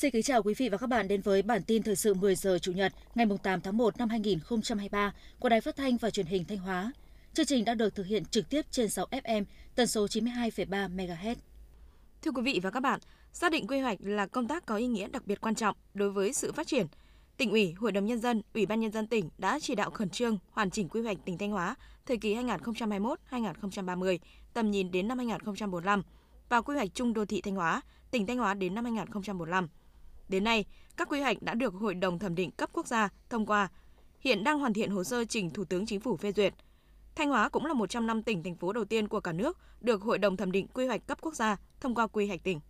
Xin kính chào quý vị và các bạn đến với bản tin thời sự 10 giờ Chủ nhật ngày 8 tháng 1 năm 2023 của Đài Phát thanh và Truyền hình Thanh Hóa. Chương trình đã được thực hiện trực tiếp trên 6 FM, tần số 92,3 MHz. Thưa quý vị và các bạn, xác định quy hoạch là công tác có ý nghĩa đặc biệt quan trọng đối với sự phát triển. Tỉnh ủy, Hội đồng nhân dân, Ủy ban nhân dân tỉnh đã chỉ đạo khẩn trương hoàn chỉnh quy hoạch tỉnh Thanh Hóa thời kỳ 2021-2030, tầm nhìn đến năm 2045 và quy hoạch chung đô thị Thanh Hóa, tỉnh Thanh Hóa đến năm 2045 Đến nay, các quy hoạch đã được Hội đồng thẩm định cấp quốc gia thông qua, hiện đang hoàn thiện hồ sơ trình Thủ tướng Chính phủ phê duyệt. Thanh Hóa cũng là một trong năm tỉnh thành phố đầu tiên của cả nước được Hội đồng thẩm định quy hoạch cấp quốc gia thông qua quy hoạch tỉnh.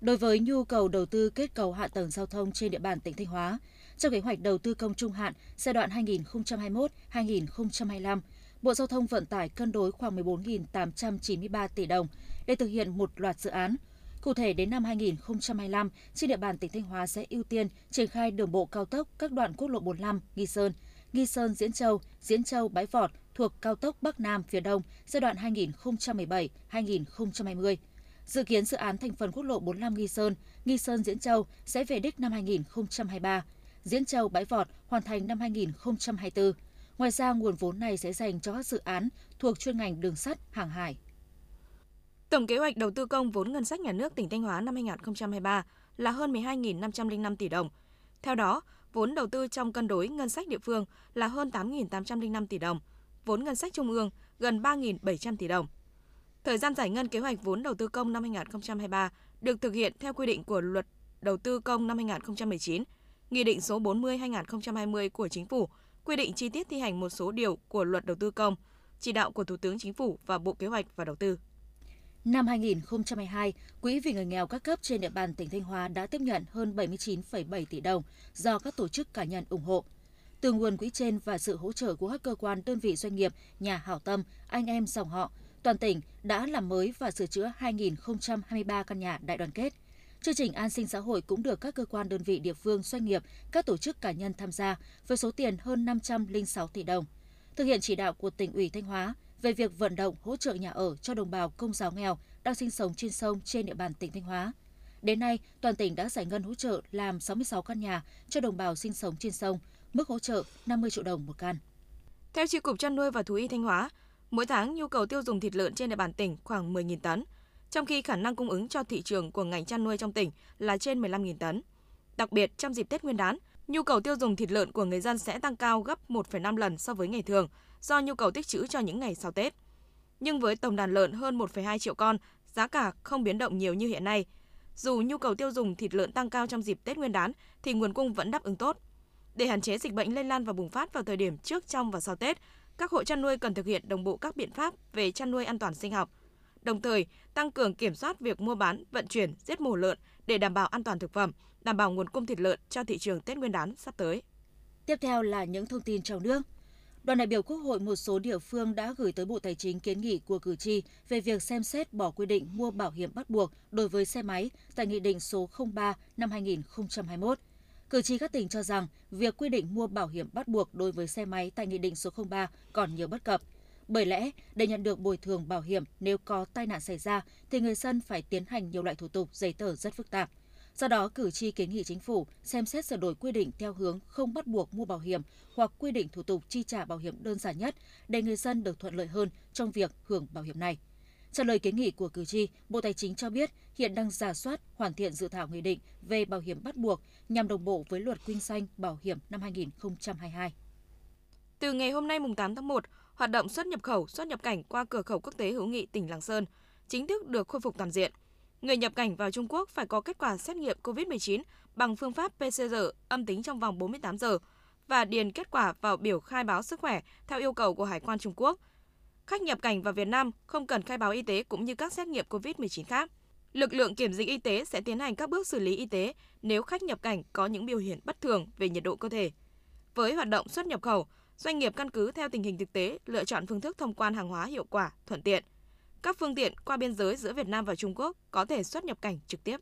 Đối với nhu cầu đầu tư kết cầu hạ tầng giao thông trên địa bàn tỉnh Thanh Hóa, trong kế hoạch đầu tư công trung hạn giai đoạn 2021-2025, Bộ Giao thông Vận tải cân đối khoảng 14.893 tỷ đồng để thực hiện một loạt dự án – Cụ thể đến năm 2025, trên địa bàn tỉnh Thanh Hóa sẽ ưu tiên triển khai đường bộ cao tốc các đoạn quốc lộ 45 Nghi Sơn, Nghi Sơn Diễn Châu, Diễn Châu Bái Vọt thuộc cao tốc Bắc Nam phía Đông giai đoạn 2017-2020. Dự kiến dự án thành phần quốc lộ 45 Nghi Sơn, Nghi Sơn Diễn Châu sẽ về đích năm 2023, Diễn Châu Bãi Vọt hoàn thành năm 2024. Ngoài ra, nguồn vốn này sẽ dành cho các dự án thuộc chuyên ngành đường sắt, hàng hải. Tổng kế hoạch đầu tư công vốn ngân sách nhà nước tỉnh Thanh Hóa năm 2023 là hơn 12.505 tỷ đồng. Theo đó, vốn đầu tư trong cân đối ngân sách địa phương là hơn 8.805 tỷ đồng, vốn ngân sách trung ương gần 3.700 tỷ đồng. Thời gian giải ngân kế hoạch vốn đầu tư công năm 2023 được thực hiện theo quy định của Luật Đầu tư công năm 2019, Nghị định số 40/2020 của Chính phủ quy định chi tiết thi hành một số điều của Luật Đầu tư công, chỉ đạo của Thủ tướng Chính phủ và Bộ Kế hoạch và Đầu tư. Năm 2022, Quỹ vì người nghèo các cấp trên địa bàn tỉnh Thanh Hóa đã tiếp nhận hơn 79,7 tỷ đồng do các tổ chức cá nhân ủng hộ. Từ nguồn quỹ trên và sự hỗ trợ của các cơ quan đơn vị doanh nghiệp, nhà hảo tâm, anh em dòng họ, toàn tỉnh đã làm mới và sửa chữa 2.023 căn nhà đại đoàn kết. Chương trình an sinh xã hội cũng được các cơ quan đơn vị địa phương, doanh nghiệp, các tổ chức cá nhân tham gia với số tiền hơn 506 tỷ đồng. Thực hiện chỉ đạo của tỉnh ủy Thanh Hóa, về việc vận động hỗ trợ nhà ở cho đồng bào công giáo nghèo đang sinh sống trên sông trên địa bàn tỉnh Thanh Hóa. Đến nay, toàn tỉnh đã giải ngân hỗ trợ làm 66 căn nhà cho đồng bào sinh sống trên sông, mức hỗ trợ 50 triệu đồng một căn. Theo Chi cục chăn nuôi và thú y Thanh Hóa, mỗi tháng nhu cầu tiêu dùng thịt lợn trên địa bàn tỉnh khoảng 10.000 tấn, trong khi khả năng cung ứng cho thị trường của ngành chăn nuôi trong tỉnh là trên 15.000 tấn. Đặc biệt, trong dịp Tết Nguyên đán, nhu cầu tiêu dùng thịt lợn của người dân sẽ tăng cao gấp 1,5 lần so với ngày thường do nhu cầu tích trữ cho những ngày sau Tết. Nhưng với tổng đàn lợn hơn 1,2 triệu con, giá cả không biến động nhiều như hiện nay. Dù nhu cầu tiêu dùng thịt lợn tăng cao trong dịp Tết Nguyên đán thì nguồn cung vẫn đáp ứng tốt. Để hạn chế dịch bệnh lây lan và bùng phát vào thời điểm trước, trong và sau Tết, các hộ chăn nuôi cần thực hiện đồng bộ các biện pháp về chăn nuôi an toàn sinh học, đồng thời tăng cường kiểm soát việc mua bán, vận chuyển, giết mổ lợn để đảm bảo an toàn thực phẩm, đảm bảo nguồn cung thịt lợn cho thị trường Tết Nguyên đán sắp tới. Tiếp theo là những thông tin trong nước. Đoàn đại biểu Quốc hội một số địa phương đã gửi tới Bộ Tài chính kiến nghị của cử tri về việc xem xét bỏ quy định mua bảo hiểm bắt buộc đối với xe máy tại Nghị định số 03 năm 2021. Cử tri các tỉnh cho rằng việc quy định mua bảo hiểm bắt buộc đối với xe máy tại Nghị định số 03 còn nhiều bất cập. Bởi lẽ, để nhận được bồi thường bảo hiểm nếu có tai nạn xảy ra thì người dân phải tiến hành nhiều loại thủ tục giấy tờ rất phức tạp. Do đó, cử tri kiến nghị chính phủ xem xét sửa đổi quy định theo hướng không bắt buộc mua bảo hiểm hoặc quy định thủ tục chi trả bảo hiểm đơn giản nhất để người dân được thuận lợi hơn trong việc hưởng bảo hiểm này. Trả lời kiến nghị của cử tri, Bộ Tài chính cho biết hiện đang giả soát hoàn thiện dự thảo nghị định về bảo hiểm bắt buộc nhằm đồng bộ với luật kinh doanh bảo hiểm năm 2022. Từ ngày hôm nay mùng 8 tháng 1, hoạt động xuất nhập khẩu, xuất nhập cảnh qua cửa khẩu quốc tế hữu nghị tỉnh Lạng Sơn chính thức được khôi phục toàn diện. Người nhập cảnh vào Trung Quốc phải có kết quả xét nghiệm COVID-19 bằng phương pháp PCR âm tính trong vòng 48 giờ và điền kết quả vào biểu khai báo sức khỏe theo yêu cầu của Hải quan Trung Quốc. Khách nhập cảnh vào Việt Nam không cần khai báo y tế cũng như các xét nghiệm COVID-19 khác. Lực lượng kiểm dịch y tế sẽ tiến hành các bước xử lý y tế nếu khách nhập cảnh có những biểu hiện bất thường về nhiệt độ cơ thể. Với hoạt động xuất nhập khẩu, doanh nghiệp căn cứ theo tình hình thực tế lựa chọn phương thức thông quan hàng hóa hiệu quả, thuận tiện các phương tiện qua biên giới giữa Việt Nam và Trung Quốc có thể xuất nhập cảnh trực tiếp.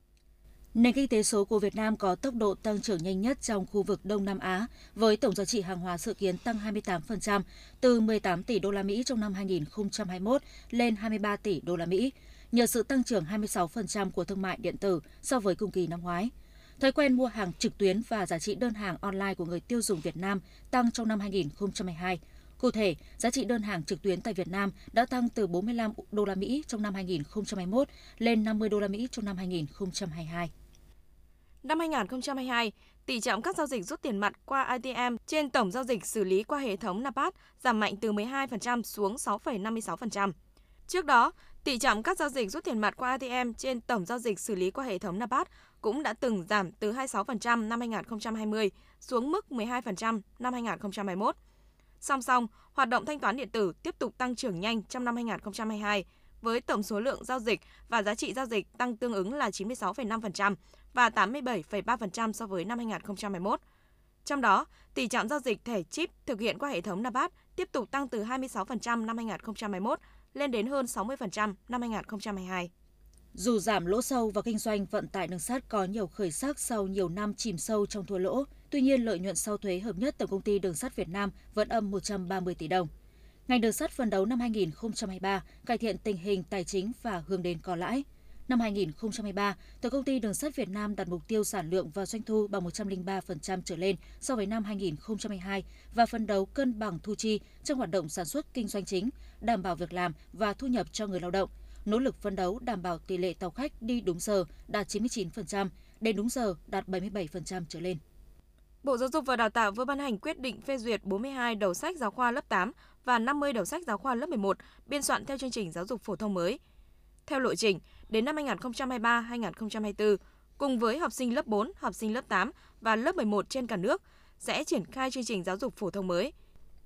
Nền kinh tế số của Việt Nam có tốc độ tăng trưởng nhanh nhất trong khu vực Đông Nam Á, với tổng giá trị hàng hóa dự kiến tăng 28% từ 18 tỷ đô la Mỹ trong năm 2021 lên 23 tỷ đô la Mỹ, nhờ sự tăng trưởng 26% của thương mại điện tử so với cùng kỳ năm ngoái. Thói quen mua hàng trực tuyến và giá trị đơn hàng online của người tiêu dùng Việt Nam tăng trong năm 2022. Cụ thể, giá trị đơn hàng trực tuyến tại Việt Nam đã tăng từ 45 đô la Mỹ trong năm 2021 lên 50 đô la Mỹ trong năm 2022. Năm 2022, tỷ trọng các giao dịch rút tiền mặt qua ATM trên tổng giao dịch xử lý qua hệ thống NAPAT giảm mạnh từ 12% xuống 6,56%. Trước đó, tỷ trọng các giao dịch rút tiền mặt qua ATM trên tổng giao dịch xử lý qua hệ thống NAPAT cũng đã từng giảm từ 26% năm 2020 xuống mức 12% năm 2021. Song song, hoạt động thanh toán điện tử tiếp tục tăng trưởng nhanh trong năm 2022 với tổng số lượng giao dịch và giá trị giao dịch tăng tương ứng là 96,5% và 87,3% so với năm 2021. Trong đó, tỷ trọng giao dịch thẻ chip thực hiện qua hệ thống Nabat tiếp tục tăng từ 26% năm 2021 lên đến hơn 60% năm 2022. Dù giảm lỗ sâu và kinh doanh vận tải đường sắt có nhiều khởi sắc sau nhiều năm chìm sâu trong thua lỗ, tuy nhiên lợi nhuận sau thuế hợp nhất Tổng công ty Đường sắt Việt Nam vẫn âm 130 tỷ đồng. Ngành đường sắt phấn đấu năm 2023 cải thiện tình hình tài chính và hướng đến có lãi. Năm 2023, Tổng công ty Đường sắt Việt Nam đặt mục tiêu sản lượng và doanh thu bằng 103% trở lên so với năm 2022 và phấn đấu cân bằng thu chi trong hoạt động sản xuất kinh doanh chính, đảm bảo việc làm và thu nhập cho người lao động, nỗ lực phấn đấu đảm bảo tỷ lệ tàu khách đi đúng giờ đạt 99%, đến đúng giờ đạt 77% trở lên. Bộ Giáo dục và Đào tạo vừa ban hành quyết định phê duyệt 42 đầu sách giáo khoa lớp 8 và 50 đầu sách giáo khoa lớp 11 biên soạn theo chương trình giáo dục phổ thông mới. Theo lộ trình, đến năm 2023-2024, cùng với học sinh lớp 4, học sinh lớp 8 và lớp 11 trên cả nước sẽ triển khai chương trình giáo dục phổ thông mới.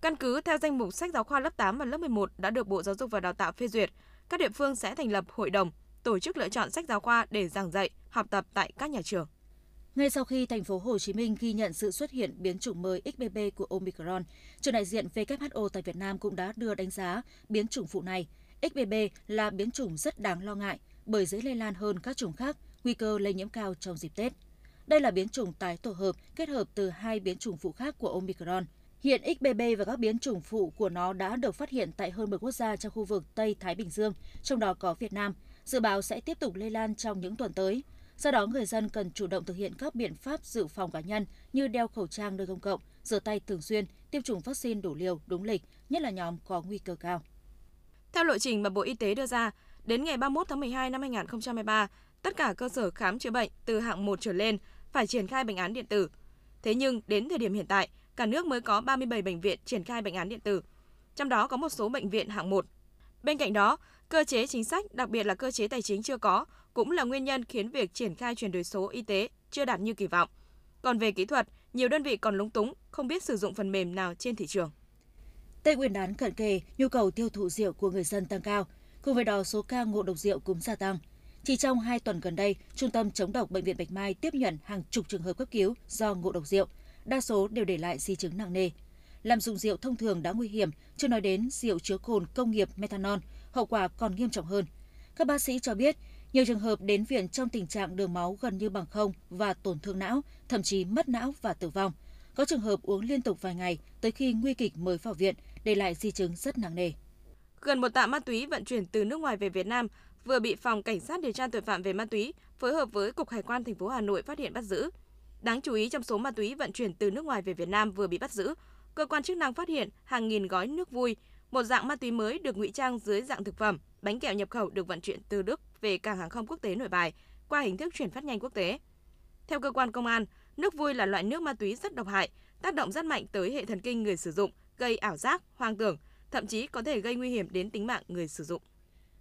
Căn cứ theo danh mục sách giáo khoa lớp 8 và lớp 11 đã được Bộ Giáo dục và Đào tạo phê duyệt, các địa phương sẽ thành lập hội đồng, tổ chức lựa chọn sách giáo khoa để giảng dạy, học tập tại các nhà trường. Ngay sau khi thành phố Hồ Chí Minh ghi nhận sự xuất hiện biến chủng mới XBB của Omicron, trưởng đại diện WHO tại Việt Nam cũng đã đưa đánh giá biến chủng phụ này. XBB là biến chủng rất đáng lo ngại bởi dễ lây lan hơn các chủng khác, nguy cơ lây nhiễm cao trong dịp Tết. Đây là biến chủng tái tổ hợp kết hợp từ hai biến chủng phụ khác của Omicron. Hiện XBB và các biến chủng phụ của nó đã được phát hiện tại hơn 10 quốc gia trong khu vực Tây Thái Bình Dương, trong đó có Việt Nam. Dự báo sẽ tiếp tục lây lan trong những tuần tới. Do đó, người dân cần chủ động thực hiện các biện pháp dự phòng cá nhân như đeo khẩu trang nơi công cộng, rửa tay thường xuyên, tiêm chủng vaccine đủ liều, đúng lịch, nhất là nhóm có nguy cơ cao. Theo lộ trình mà Bộ Y tế đưa ra, đến ngày 31 tháng 12 năm 2023, tất cả cơ sở khám chữa bệnh từ hạng 1 trở lên phải triển khai bệnh án điện tử. Thế nhưng, đến thời điểm hiện tại, cả nước mới có 37 bệnh viện triển khai bệnh án điện tử. Trong đó có một số bệnh viện hạng 1. Bên cạnh đó, cơ chế chính sách, đặc biệt là cơ chế tài chính chưa có, cũng là nguyên nhân khiến việc triển khai chuyển đổi số y tế chưa đạt như kỳ vọng. Còn về kỹ thuật, nhiều đơn vị còn lúng túng, không biết sử dụng phần mềm nào trên thị trường. Tết Nguyên đán cận kề, nhu cầu tiêu thụ rượu của người dân tăng cao, cùng với đó số ca ngộ độc rượu cũng gia tăng. Chỉ trong 2 tuần gần đây, Trung tâm chống độc Bệnh viện Bạch Mai tiếp nhận hàng chục trường hợp cấp cứu do ngộ độc rượu, đa số đều để lại di chứng nặng nề. Làm dùng rượu thông thường đã nguy hiểm, chưa nói đến rượu chứa cồn công nghiệp methanol, hậu quả còn nghiêm trọng hơn. Các bác sĩ cho biết, nhiều trường hợp đến viện trong tình trạng đường máu gần như bằng không và tổn thương não, thậm chí mất não và tử vong. Có trường hợp uống liên tục vài ngày tới khi nguy kịch mới vào viện, để lại di chứng rất nặng nề. Gần một tạ ma túy vận chuyển từ nước ngoài về Việt Nam vừa bị phòng cảnh sát điều tra tội phạm về ma túy phối hợp với cục hải quan thành phố Hà Nội phát hiện bắt giữ. Đáng chú ý trong số ma túy vận chuyển từ nước ngoài về Việt Nam vừa bị bắt giữ, cơ quan chức năng phát hiện hàng nghìn gói nước vui, một dạng ma túy mới được ngụy trang dưới dạng thực phẩm, bánh kẹo nhập khẩu được vận chuyển từ Đức về cảng hàng không quốc tế Nội Bài qua hình thức chuyển phát nhanh quốc tế. Theo cơ quan công an, nước vui là loại nước ma túy rất độc hại, tác động rất mạnh tới hệ thần kinh người sử dụng, gây ảo giác, hoang tưởng, thậm chí có thể gây nguy hiểm đến tính mạng người sử dụng.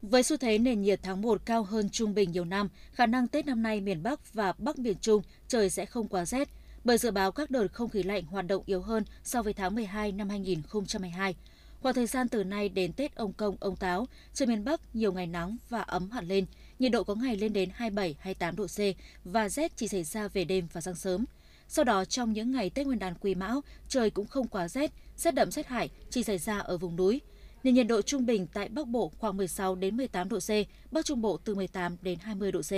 Với xu thế nền nhiệt tháng 1 cao hơn trung bình nhiều năm, khả năng Tết năm nay miền Bắc và Bắc miền Trung trời sẽ không quá rét, bởi dự báo các đợt không khí lạnh hoạt động yếu hơn so với tháng 12 năm 2022. Khoảng thời gian từ nay đến Tết ông Công, ông Táo, trên miền Bắc nhiều ngày nắng và ấm hẳn lên, nhiệt độ có ngày lên đến 27-28 độ C và rét chỉ xảy ra về đêm và sáng sớm. Sau đó trong những ngày Tết Nguyên đán Quý Mão, trời cũng không quá rét, rét đậm rét hại chỉ xảy ra ở vùng núi. Nên nhiệt độ trung bình tại Bắc Bộ khoảng 16 đến 18 độ C, Bắc Trung Bộ từ 18 đến 20 độ C.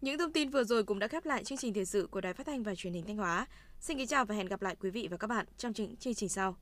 Những thông tin vừa rồi cũng đã khép lại chương trình thời sự của Đài Phát thanh và Truyền hình Thanh Hóa. Xin kính chào và hẹn gặp lại quý vị và các bạn trong những chương trình sau.